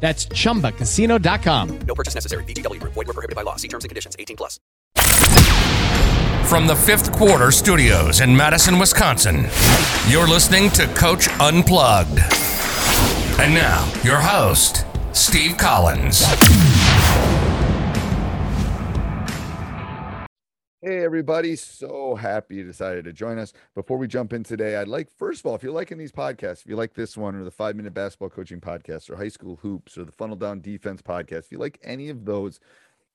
That's chumbacasino.com. No purchase necessary. VGW Group. Void were prohibited by law. See terms and conditions. 18 plus. From the fifth quarter studios in Madison, Wisconsin, you're listening to Coach Unplugged. And now, your host, Steve Collins. Hey, everybody. So happy you decided to join us. Before we jump in today, I'd like, first of all, if you're liking these podcasts, if you like this one or the five minute basketball coaching podcast or high school hoops or the funnel down defense podcast, if you like any of those,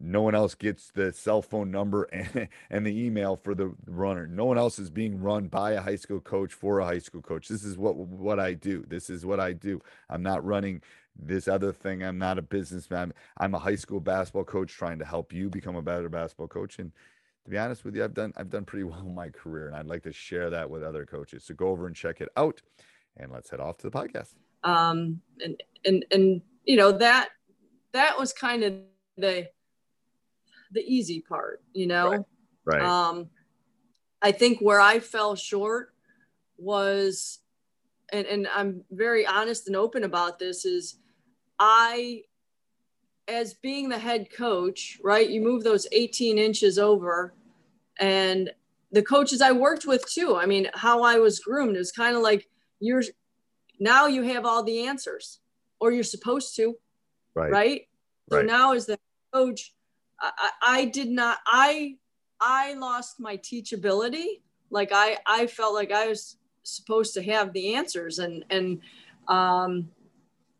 No one else gets the cell phone number and, and the email for the runner. No one else is being run by a high school coach for a high school coach. This is what what I do. This is what I do. I'm not running this other thing. I'm not a businessman. I'm a high school basketball coach trying to help you become a better basketball coach. And to be honest with you, I've done I've done pretty well in my career, and I'd like to share that with other coaches. So go over and check it out, and let's head off to the podcast. Um, and and and you know that that was kind of the the easy part, you know? Right. right. Um, I think where I fell short was, and, and I'm very honest and open about this, is I, as being the head coach, right, you move those 18 inches over, and the coaches I worked with too, I mean, how I was groomed is kind of like you're now you have all the answers, or you're supposed to, right? Right. So now, as the coach, I, I I did not i i lost my teachability like i i felt like i was supposed to have the answers and and um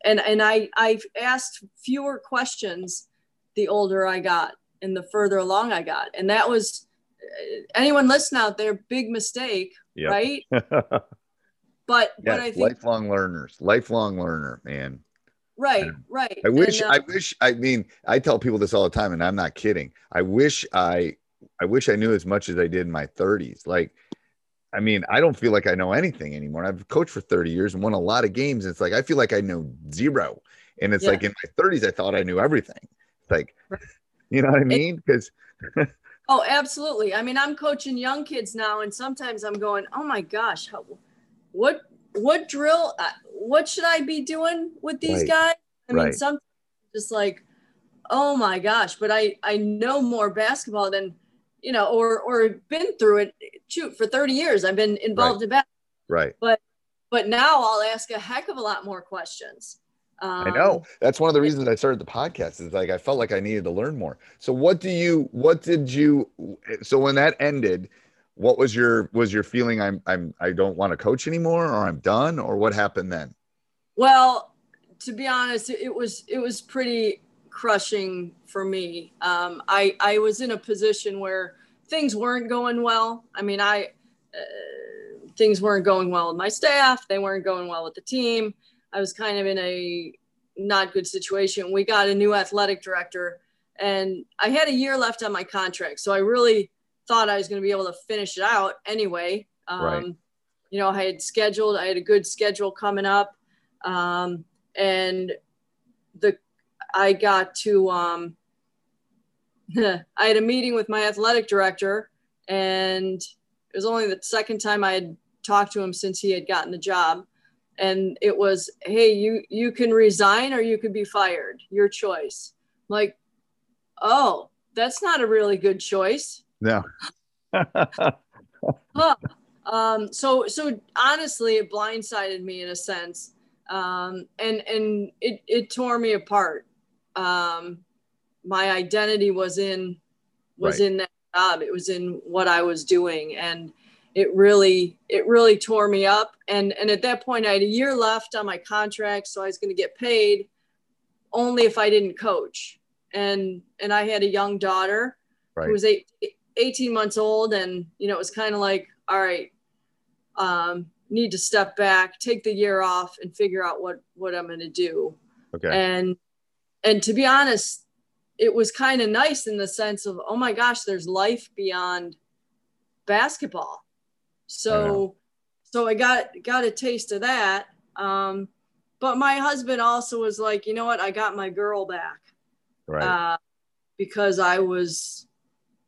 and and i i asked fewer questions the older i got and the further along i got and that was uh, anyone listen out there big mistake Yep. right but but i think lifelong learners, lifelong learner, man. Right right I wish, And, uh, I wish, I mean, I tell people this all the time, and I'm not kidding. I wish I, I wish I knew as much as I did in my 30s. Like, I mean, I don't feel like I know anything anymore. I've coached for 30 years and won a lot of games. It's like I feel like I know zero. And it's Yeah. like in my 30s, I thought I knew everything. It's like, you know what I mean? Because Oh, absolutely. I mean, I'm coaching young kids now, and sometimes I'm going, "Oh my gosh, how, what what drill? What should I be doing with these Right. guys?" I mean, Right. some just like, "Oh my gosh!" But I I know more basketball than you know, or or been through it. Shoot, for 30 years, I've been involved in basketball right, but but now I'll ask a heck of a lot more questions. I um, know. That's one of the reasons I started the podcast. Is like I felt like I needed to learn more. So what do you what did you so when that ended, what was your was your feeling I'm I'm I don't want to coach anymore or I'm done or what happened then? Well, to be honest, it was it was pretty crushing for me. Um, I I was in a position where things weren't going well. I mean, I uh, things weren't going well with my staff. They weren't going well with the team. I was kind of in a not good situation. We got a new athletic director, and I had a year left on my contract, so I really thought I was going to be able to finish it out anyway. Um, Right. You know, I had scheduled. I had a good schedule coming up, um, and the I got to. Um, I had a meeting with my athletic director, and it was only the second time I had talked to him since he had gotten the job and it was hey you you can resign or you could be fired your choice I'm like oh that's not a really good choice No. huh. um, so so honestly it blindsided me in a sense um, and and it, it tore me apart um, my identity was in was Right. in that job it was in what i was doing and it really it really tore me up and and at that point i had a year left on my contract so i was going to get paid only if i didn't coach and and i had a young daughter Right. who was eight, 18 months old and you know it was kind of like all right um need to step back take the year off and figure out what what i'm going to do Okay. and and to be honest it was kind of nice in the sense of oh my gosh there's life beyond basketball so so i got got a taste of that um but my husband also was like you know what i got my girl back right. uh, because I was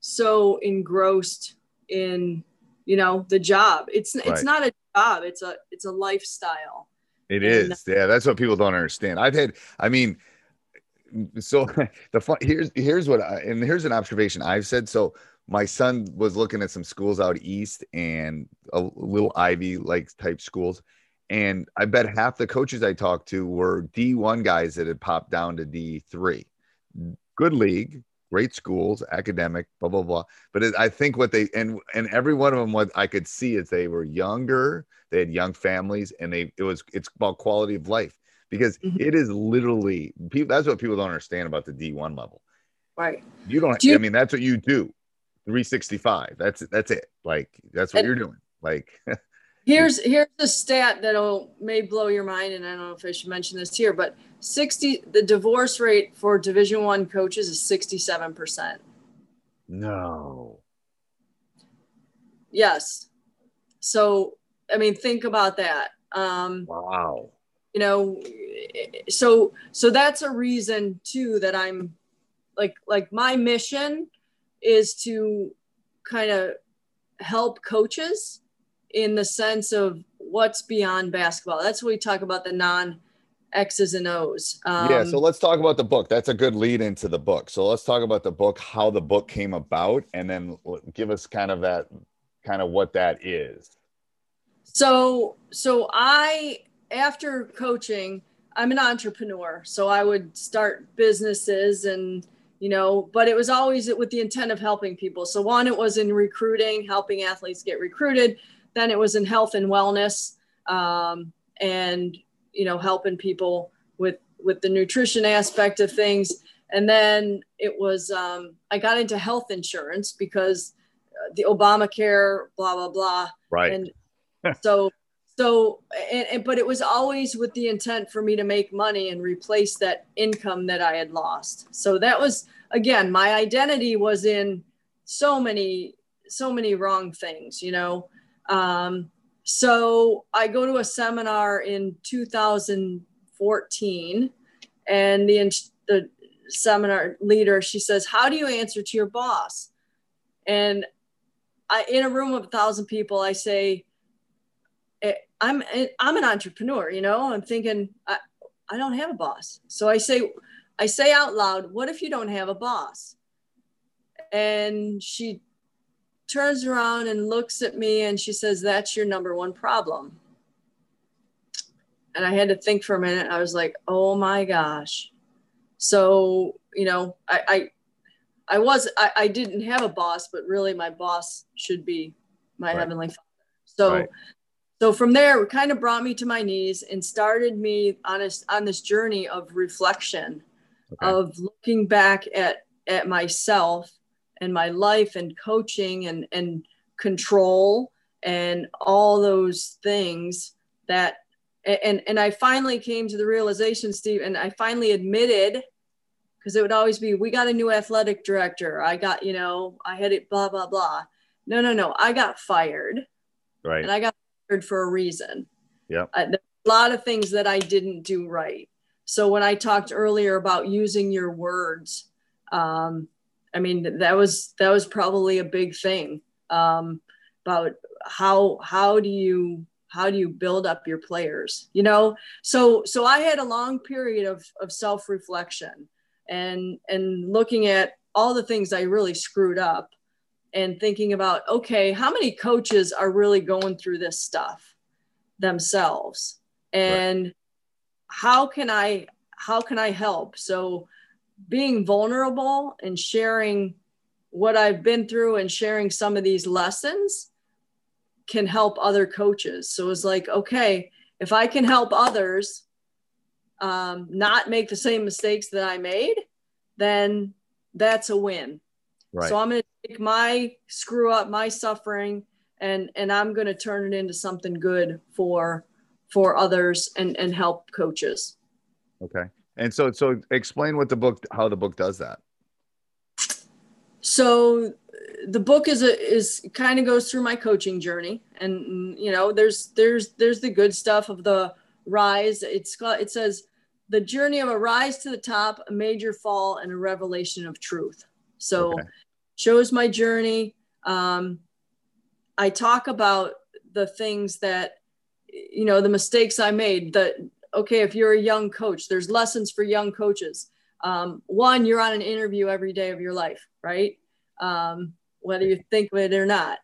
so engrossed in you know the job. It's Right. it's not a job. It's a it's a lifestyle. It And- is. Yeah, that's what people don't understand. I've had, I mean, so the fun here's here's what I and here's an observation I've said. So my son was looking at some schools out east and a little Ivy like type schools. And I bet half the coaches I talked to were D1 guys that had popped down to D3. Good league, great schools, academic, blah blah blah. But it, I think what they and and every one of them, what I could see is they were younger, they had young families, and they it was it's about quality of life because Mhm. it is literally people. That's what people don't understand about the D1 level. Right. You don't. Do you- I mean, that's what you do. 365. That's that's it. Like that's what And- you're doing. Like Here's here's a stat that'll may blow your mind, and I don't know if I should mention this here, but 60 the divorce rate for Division One coaches is 67 percent. no. Yes. So I mean, think about that. Um, Wow. you know so so that's a reason too that i'm like like my mission is to kind of help coaches in the sense of what's beyond basketball that's what we talk about the non x's and o's um, yeah. So let's talk about the book. That's a good lead into the book. So let's talk about the book, how the book came about, and then give us kind of that, kind of what that is. So, so I, after coaching, I'm an entrepreneur. So I would start businesses and, you know, but it was always with the intent of helping people. So one, it was in recruiting, helping athletes get recruited. Then it was in health and wellness, um, and you know, helping people with with the nutrition aspect of things. And then it was um, I got into health insurance because uh, the Obamacare, blah blah blah Right. and so so and, and but it was always with the intent for me to make money and replace that income that i had lost so that was again my identity was in so many so many wrong things you know um, so i go to a seminar in 2014 and the the seminar leader she says how do you answer to your boss and I, in a room of a thousand people, I say, eh, I'm I'm an entrepreneur, you know. I'm thinking I, I don't have a boss, so I say I say out loud, "What if you don't have a boss?" And she turns around and looks at me and she says, "That's your number one problem." and I had to think for a minute. I was like, oh my gosh. So, you know, I, I, I was, I, I didn't have a boss, but really my boss should be my Right. heavenly father. So, Right. so from there, it kind of brought me to my knees and started me on this, on this journey of reflection Okay. of looking back at, at myself and my life and coaching and, and control and all those things that and and I finally came to the realization, Steve, and I finally admitted because it would always be, we got a new athletic director. I got, you know, I had it, blah blah blah. No, no, no. I got fired, right. and I got fired for a reason. Yeah. Uh, a lot of things that I didn't do right. So when I talked earlier about using your words, um, I mean that was that was probably a big thing um, about how how do you how do you build up your players you know? So so i had a long period of of self-reflection and and looking at all the things i really screwed up and thinking about okay how many coaches are really going through this stuff themselves? And how can i how can i help? So being vulnerable and sharing what i've been through and sharing some of these lessons can help other coaches. So it's like, okay, if I can help others um, not make the same mistakes that I made, then that's a win. Right. So I'm going to take my screw up, my suffering, and and I'm going to turn it into something good for for others and and help coaches. okay. And so, so explain what the book, how the book does that. so the book is a is kind of goes through my coaching journey and you know there's there's there's the good stuff of the rise it's got it says the journey of a rise to the top a major fall and a revelation of truth so Okay. shows my journey um i talk about the things that you know the mistakes i made that okay if you're a young coach there's lessons for young coaches um, one you're on an interview every day of your life right um, whether you think of it or not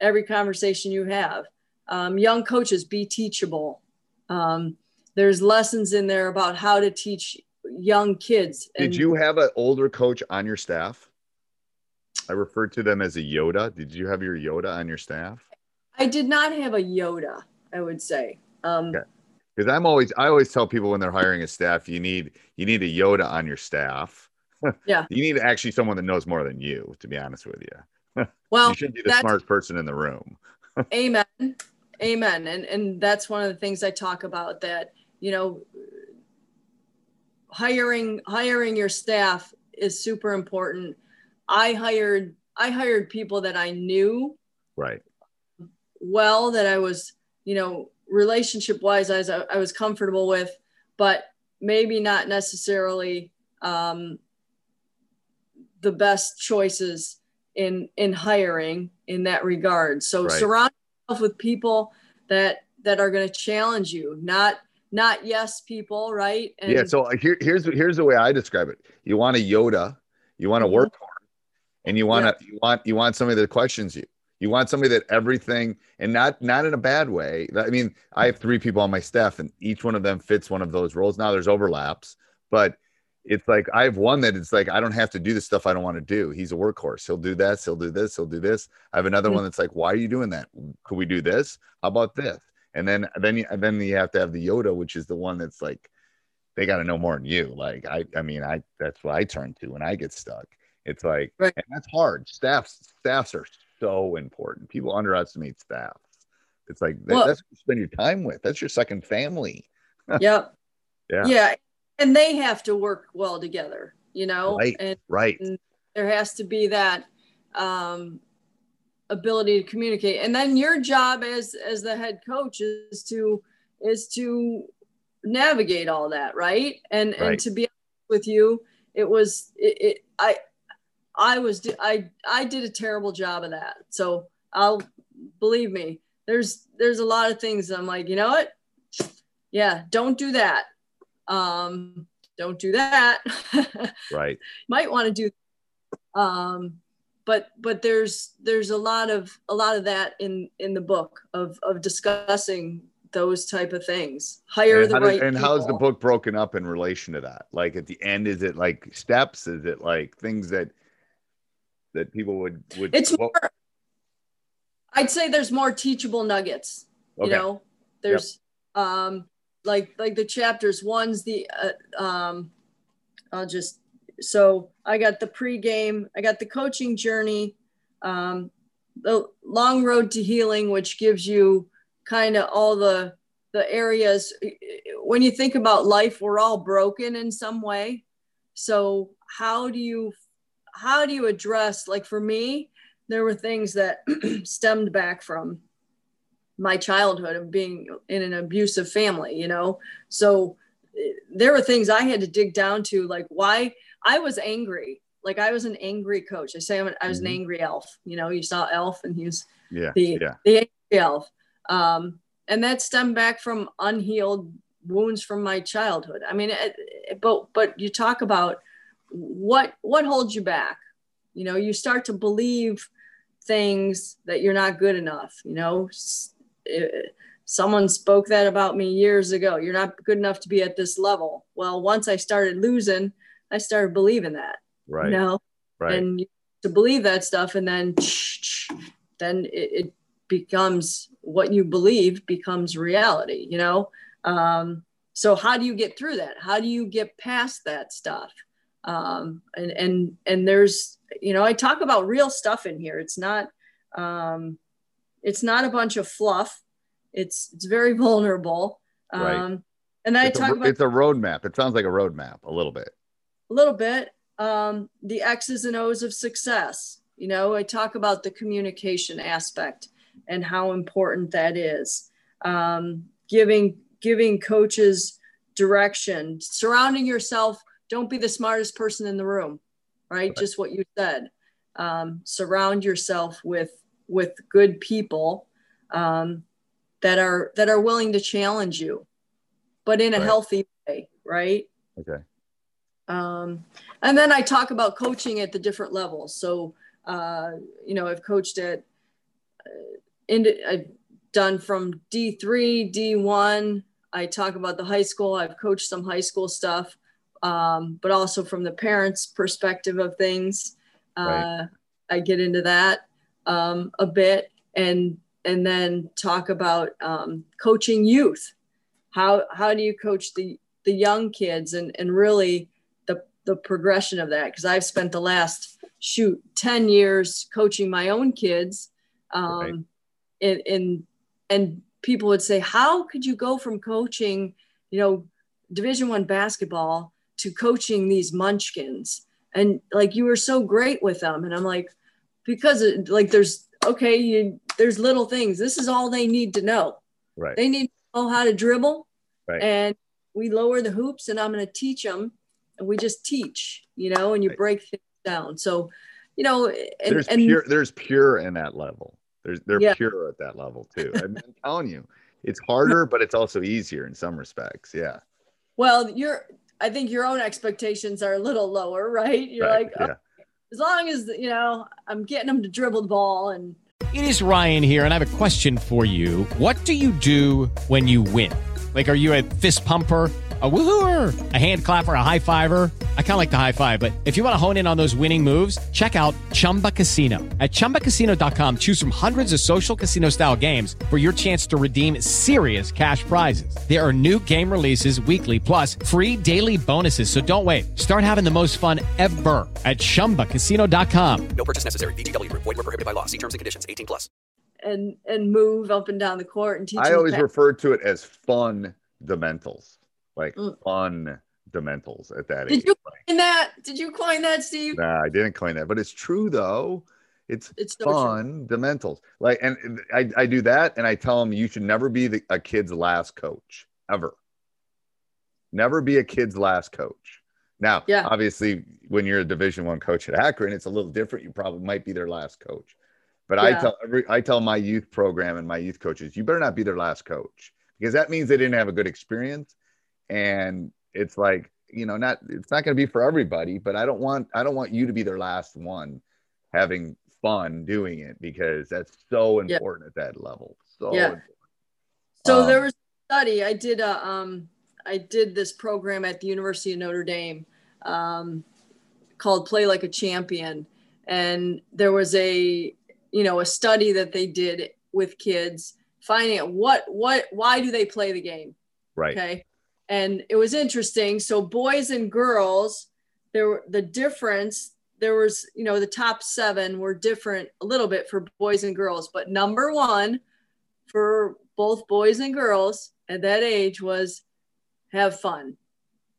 every conversation you have um, young coaches be teachable um, there's lessons in there about how to teach young kids Did you have an older coach on your staff? I referred to them as a Yoda. Did you have your Yoda on your staff? i did not have a yoda i would say um, Okay. Because I'm always, I always tell people when they're hiring a staff, you need, you need a Yoda on your staff. Yeah. You need actually someone that knows more than you, to be honest with you. well you should be the smart person in the room. amen amen and and that's one of the things i talk about that you know hiring hiring your staff is super important i hired i hired people that i knew Right. well that i was you know relationship wise as I, I was comfortable with but maybe not necessarily um, the best choices in in hiring in that regard so Right. surround yourself with people that that are going to challenge you not not yes people right and yeah. So uh, here, here's, here's the way I describe it. You want a Yoda, you want to work hard and you want to, you want, you want somebody that questions you. You want somebody that everything and not not in a bad way. I mean, I have three people on my staff and each one of them fits one of those roles. Now there's overlaps, but it's like I have one that it's like I don't have to do the stuff I don't want to do. He's a workhorse. He'll do this, He'll do this. He'll do this. I have another Mhm. one that's like, why are you doing that? Could we do this? How about this? And then then you, then you have to have the Yoda, which is the one that's like they got to know more than you. Like I I mean I that's what I turn to when I get stuck. It's like Right. and that's hard. Staffs staffs are so important. People underestimate staff. It's like Well- that's what you spend your time with. That's your second family. yep Yeah. yeah and they have to work well together you know Right. and Right. there has to be that um, ability to communicate and then your job as as the head coach is to is to navigate all that right and Right. and to be honest with you it was it, it i i was i i did a terrible job of that so i'll believe me there's there's a lot of things i'm like you know what yeah don't do that um don't do that Right. might want to do um but but there's there's a lot of a lot of that in in the book of of discussing those type of things. Hire and the how does- right. and how's the book broken up in relation to that? Like at the end, is it like steps? Is it like things that that people would would? It's what- more. I'd say there's more teachable nuggets. Okay. You know, there's um like like the chapters. One's the uh, um, I'll just so I got the pregame. I got the coaching journey. Um, the long road to healing, which gives you kind of all the the areas. When you think about life, we're all broken in some way. So how do you how do you address like for me there were things that stemmed back from my childhood of being in an abusive family you know? So there were things i had to dig down to like why i was angry. Like i was an angry coach. I say I'm an, i was Mhm. an angry elf you know? You saw elf and he was yeah, the yeah, the angry elf. Um, and that stemmed back from unhealed wounds from my childhood. I mean it, it- but but you talk about what what holds you back? You know you start to believe things that you're not good enough you know? Eh, someone spoke that about me years ago. You're not good enough to be at this level. Well once i started losing i started believing that right, you know? Right. and you, to believe that stuff and then then it, it becomes what you believe becomes reality you know? Um, so how do you get through that? How do you get past that stuff um, and and and there's you know i talk about real stuff in here it's not um, it's not a bunch of fluff it's it's very vulnerable um, Right. and it's, i talk a, about it's a roadmap. It sounds like a roadmap a little bit. a little bit um, the x's and o's of success you know i talk about the communication aspect and how important that is um, giving giving coaches direction surrounding yourself don't be the smartest person in the room right, just what you said um, surround yourself with with good people um, that are that are willing to challenge you but in a Right. healthy way right Okay. um, and then I talk about coaching at the different levels. So, uh, you know, I've coached at, uh, in, I've done from D3, D1. I talk about the high school. I've coached some high school stuff, um, but also from the parents' perspective of things. Uh, Right. I get into that um, a bit, and and then talk about um, coaching youth. How how do you coach the the young kids and and really the the progression of that because I've spent the last shoot 10 years coaching my own kids um Right. and and and people would say how could you go from coaching you know division 1 basketball to coaching these munchkins and like you were so great with them and I'm like because it, like there's okay you there's little things this is all they need to know Right. they need to know how to dribble Right. and we lower the hoops and i'm going to teach them and we just teach you know and you Right. break things down so you know and, there's and pure there's pure in that level. There's they're Yeah. pure at that level too. I'm, I'm telling you, it's harder, but it's also easier in some respects. Yeah. well you're i think your own expectations are a little lower right you're Right, like oh, yeah. as long as you know i'm getting them to dribble the ball and It is Ryan here, and I have a question for you. What do you do when you win? Like, are you a fist pumper? A woohooer, a hand clapper, a high fiver. I kind of like the high five, but if you want to hone in on those winning moves, check out Chumba Casino. At chumbacasino.com, choose from hundreds of social casino style games for your chance to redeem serious cash prizes. There are new game releases weekly, plus free daily bonuses. So don't wait. Start having the most fun ever at chumbacasino.com. No purchase necessary. VGW Group. Void were prohibited by law. See terms and conditions. 18 plus. and and move up and down the court and teach I always refer to it as fun fundamentals, like Mm. fun fundamentals at that did age. you Like, coin that did you coin that steve nah, I didn't coin that, but it's true though. It's it's so true. fundamentals. Like, and I, I do that, and I tell them you should never be the, a kid's last coach ever. Never be a kid's last coach. Now, Yeah. obviously, when you're a Division One coach at Akron, it's a little different. You probably might be their last coach. But I tell every I tell my youth program and my youth coaches, you better not be their last coach because that means they didn't have a good experience. And it's like, you know, not it's not going to be for everybody, but I don't want I don't want you to be their last one having fun doing it because that's so Yeah. important at that level. So Yeah. important. So Um, there was a study. I did a um, I did this program at the University of Notre Dame um, called Play Like a Champion, and there was a you know a study that they did with kids finding out what what why do they play the game Right. okay and it was interesting. So boys and girls there were the difference there was you know the top seven were different a little bit for boys and girls but number one for both boys and girls at that age was have fun.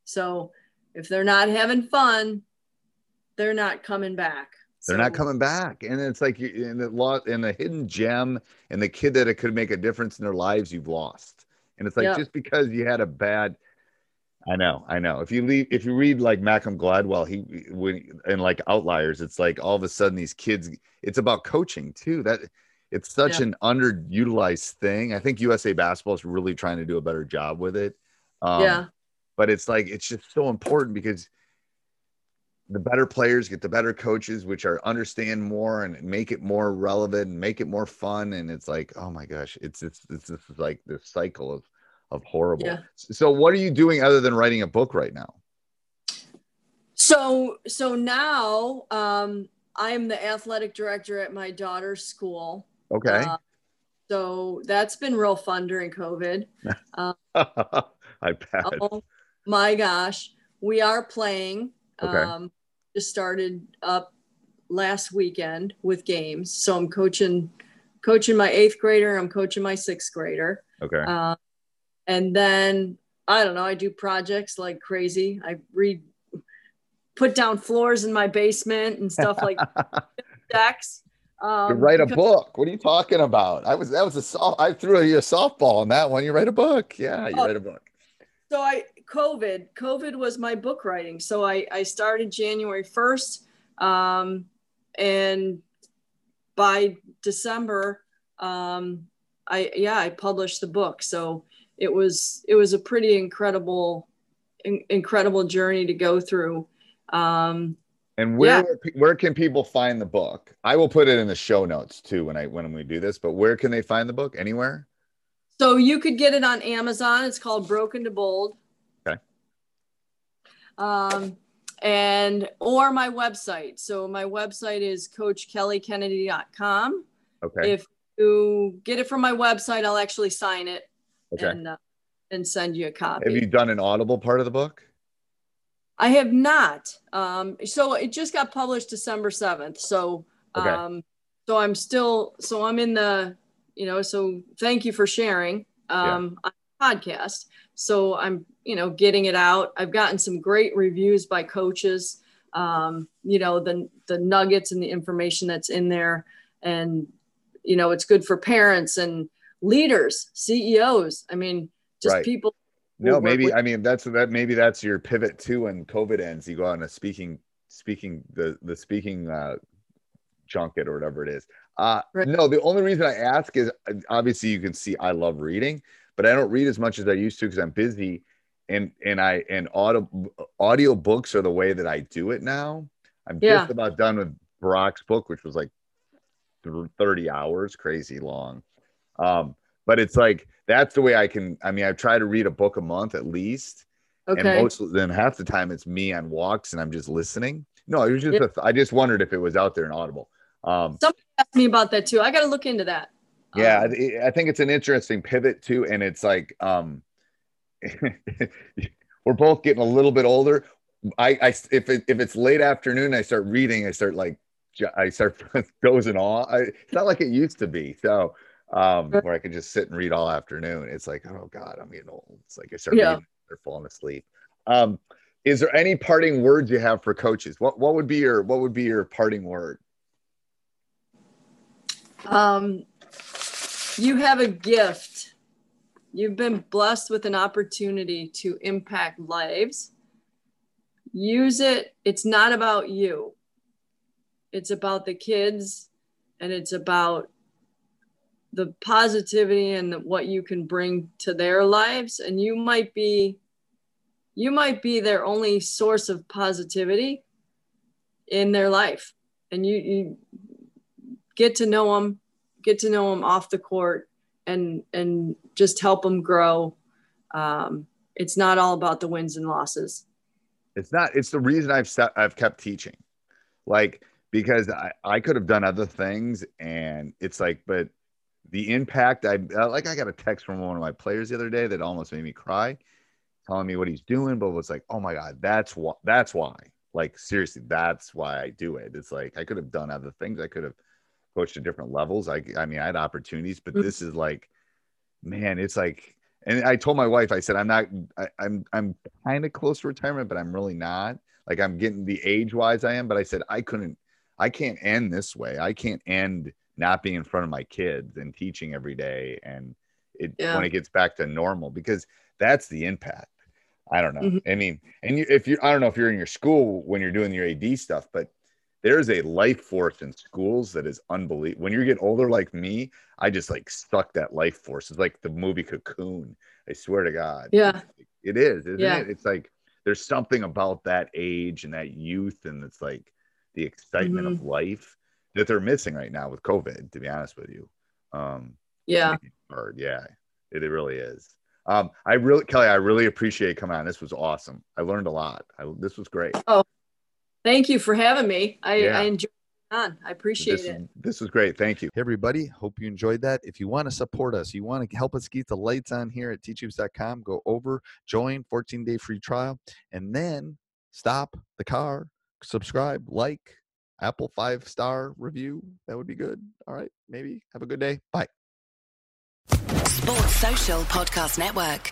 So if they're not having fun they're not coming back. They're not coming back, and it's like in the lot in the hidden gem and the kid that it could make a difference in their lives, you've lost. And it's like Yeah. just because you had a bad, I know, I know. If you leave, if you read like Malcolm Gladwell, he when and like Outliers, it's like all of a sudden these kids. It's about coaching too. That it's such Yeah. an underutilized thing. I think USA Basketball is really trying to do a better job with it. Um, yeah but it's like it's just so important because the better players get the better coaches which are understand more and make it more relevant and make it more fun and it's like oh my gosh it's it's it's, it's like this cycle of of horrible Yeah. so what are you doing other than writing a book right now So so now um, I am the athletic director at my daughter's school. okay Uh, so that's been real fun during COVID. i bet Oh my gosh, we are playing. Okay. Um, just started up last weekend with games. So I'm coaching coaching my eighth grader. I'm coaching my sixth grader. okay Uh, and then I don't know. I do projects like crazy. I read, put down floors in my basement and stuff like decks. Um, you write a book what are you talking about i was that was a soft i threw you a softball on that one you write a book yeah you Oh. write a book So I COVID COVID was my book writing. So I I started January first, um, and by December, um, I yeah I published the book. So it was it was a pretty incredible in, incredible journey to go through. Um, And where Yeah. where can people find the book? I will put it in the show notes too when I when we do this. But where can they find the book? Anywhere? So you could get it on Amazon. It's called Broken to Bold. Um, and or my website. So my website is coachkellykennedy.com. Okay. If you get it from my website, I'll actually sign it okay. and uh, and send you a copy. Have you done an Audible part of the book? I have not. Um, so it just got published December 7th. So, Okay. um, so I'm still, so I'm in the, you know, so thank you for sharing, um, on the podcast. So I'm, you know, getting it out. I've gotten some great reviews by coaches, um, you know, the, the nuggets and the information that's in there. And, you know, it's good for parents and leaders, CEOs. I mean, just Right. people. No, maybe with- I mean that's that maybe that's your pivot too when COVID ends. You go on a speaking speaking the the speaking uh junket or whatever it is. Uh Right. no, the only reason I ask is obviously you can see I love reading, but I don't read as much as I used to because I'm busy and and I and audio audio books are the way that I do it now. I'm Yeah. just about done with Barack's book, which was like 30 hours, crazy long. Um, but it's like that's the way I can. I mean, I try to read a book a month at least, Okay. and most then half the time it's me on walks and I'm just listening. No, it was just a, I just wondered if it was out there in Audible. Um, Somebody asked me about that too. I got to look into that. Yeah, Um, I, I think it's an interesting pivot too, and it's like um, we're both getting a little bit older. I, I if it, if it's late afternoon, I start reading. I start like i start dozing off. I, it's not like it used to be. So um, where I could just sit and read all afternoon. It's like, oh God, I'm getting old. It's like I start Yeah. reading, they're falling asleep. Um, is there any parting words you have for coaches? What what would be your what would be your parting word? um, you have a gift. You've been blessed with an opportunity to impact lives. Use it. It's not about you, it's about the kids and it's about the positivity and what you can bring to their lives. And you might be. You might be their only source of positivity in their life. And you, you get to know them, get to know them off the court, and and just help them grow. Um, it's not all about the wins and losses. It's not. It's the reason I've set, I've kept teaching, like because I I could have done other things, and it's like, but the impact I uh, like. I got a text from one of my players the other day that almost made me cry, telling me what he's doing, but was like, oh my god, that's what that's why. Like seriously, that's why I do it. It's like I could have done other things. I could have coached at different levels. I I mean, I had opportunities, but Mhm. this is like, man, it's like. And I told my wife, I said, I'm not, I, I'm, I'm kind of close to retirement, but I'm really not. Like I'm getting the age wise I am, but I said I couldn't, I can't end this way. I can't end not being in front of my kids and teaching every day. And it Yeah. when it gets back to normal, because that's the impact. I don't know. Mhm. I mean, and you, if you, I don't know if you're in your school when you're doing your AD stuff, but there's a life force in schools that is unbelievable. When you get older like me, I just like suck that life force. It's like the movie Cocoon. I swear to God. Yeah. It is, isn't Yeah. it? It's like there's something about that age and that youth, and it's like the excitement of life that they're missing right now with COVID. To be honest with you, um, Yeah. hard. Yeah, it, it really is. Um, I really, Kelly, I really appreciate coming on. This was awesome. I learned a lot. I, this was great. Thank you for having me. I, Yeah. I enjoyed it on. I appreciate this, it. This was great. Thank you. Hey, everybody. Hope you enjoyed that. If you want to support us, you want to help us keep the lights on here at teachhoops.com, go over, join, 14 day free trial, and then stop the car, subscribe, like, Apple five star review. That would be good. All right. Maybe. Have a good day. Bye. Sports Social Podcast Network.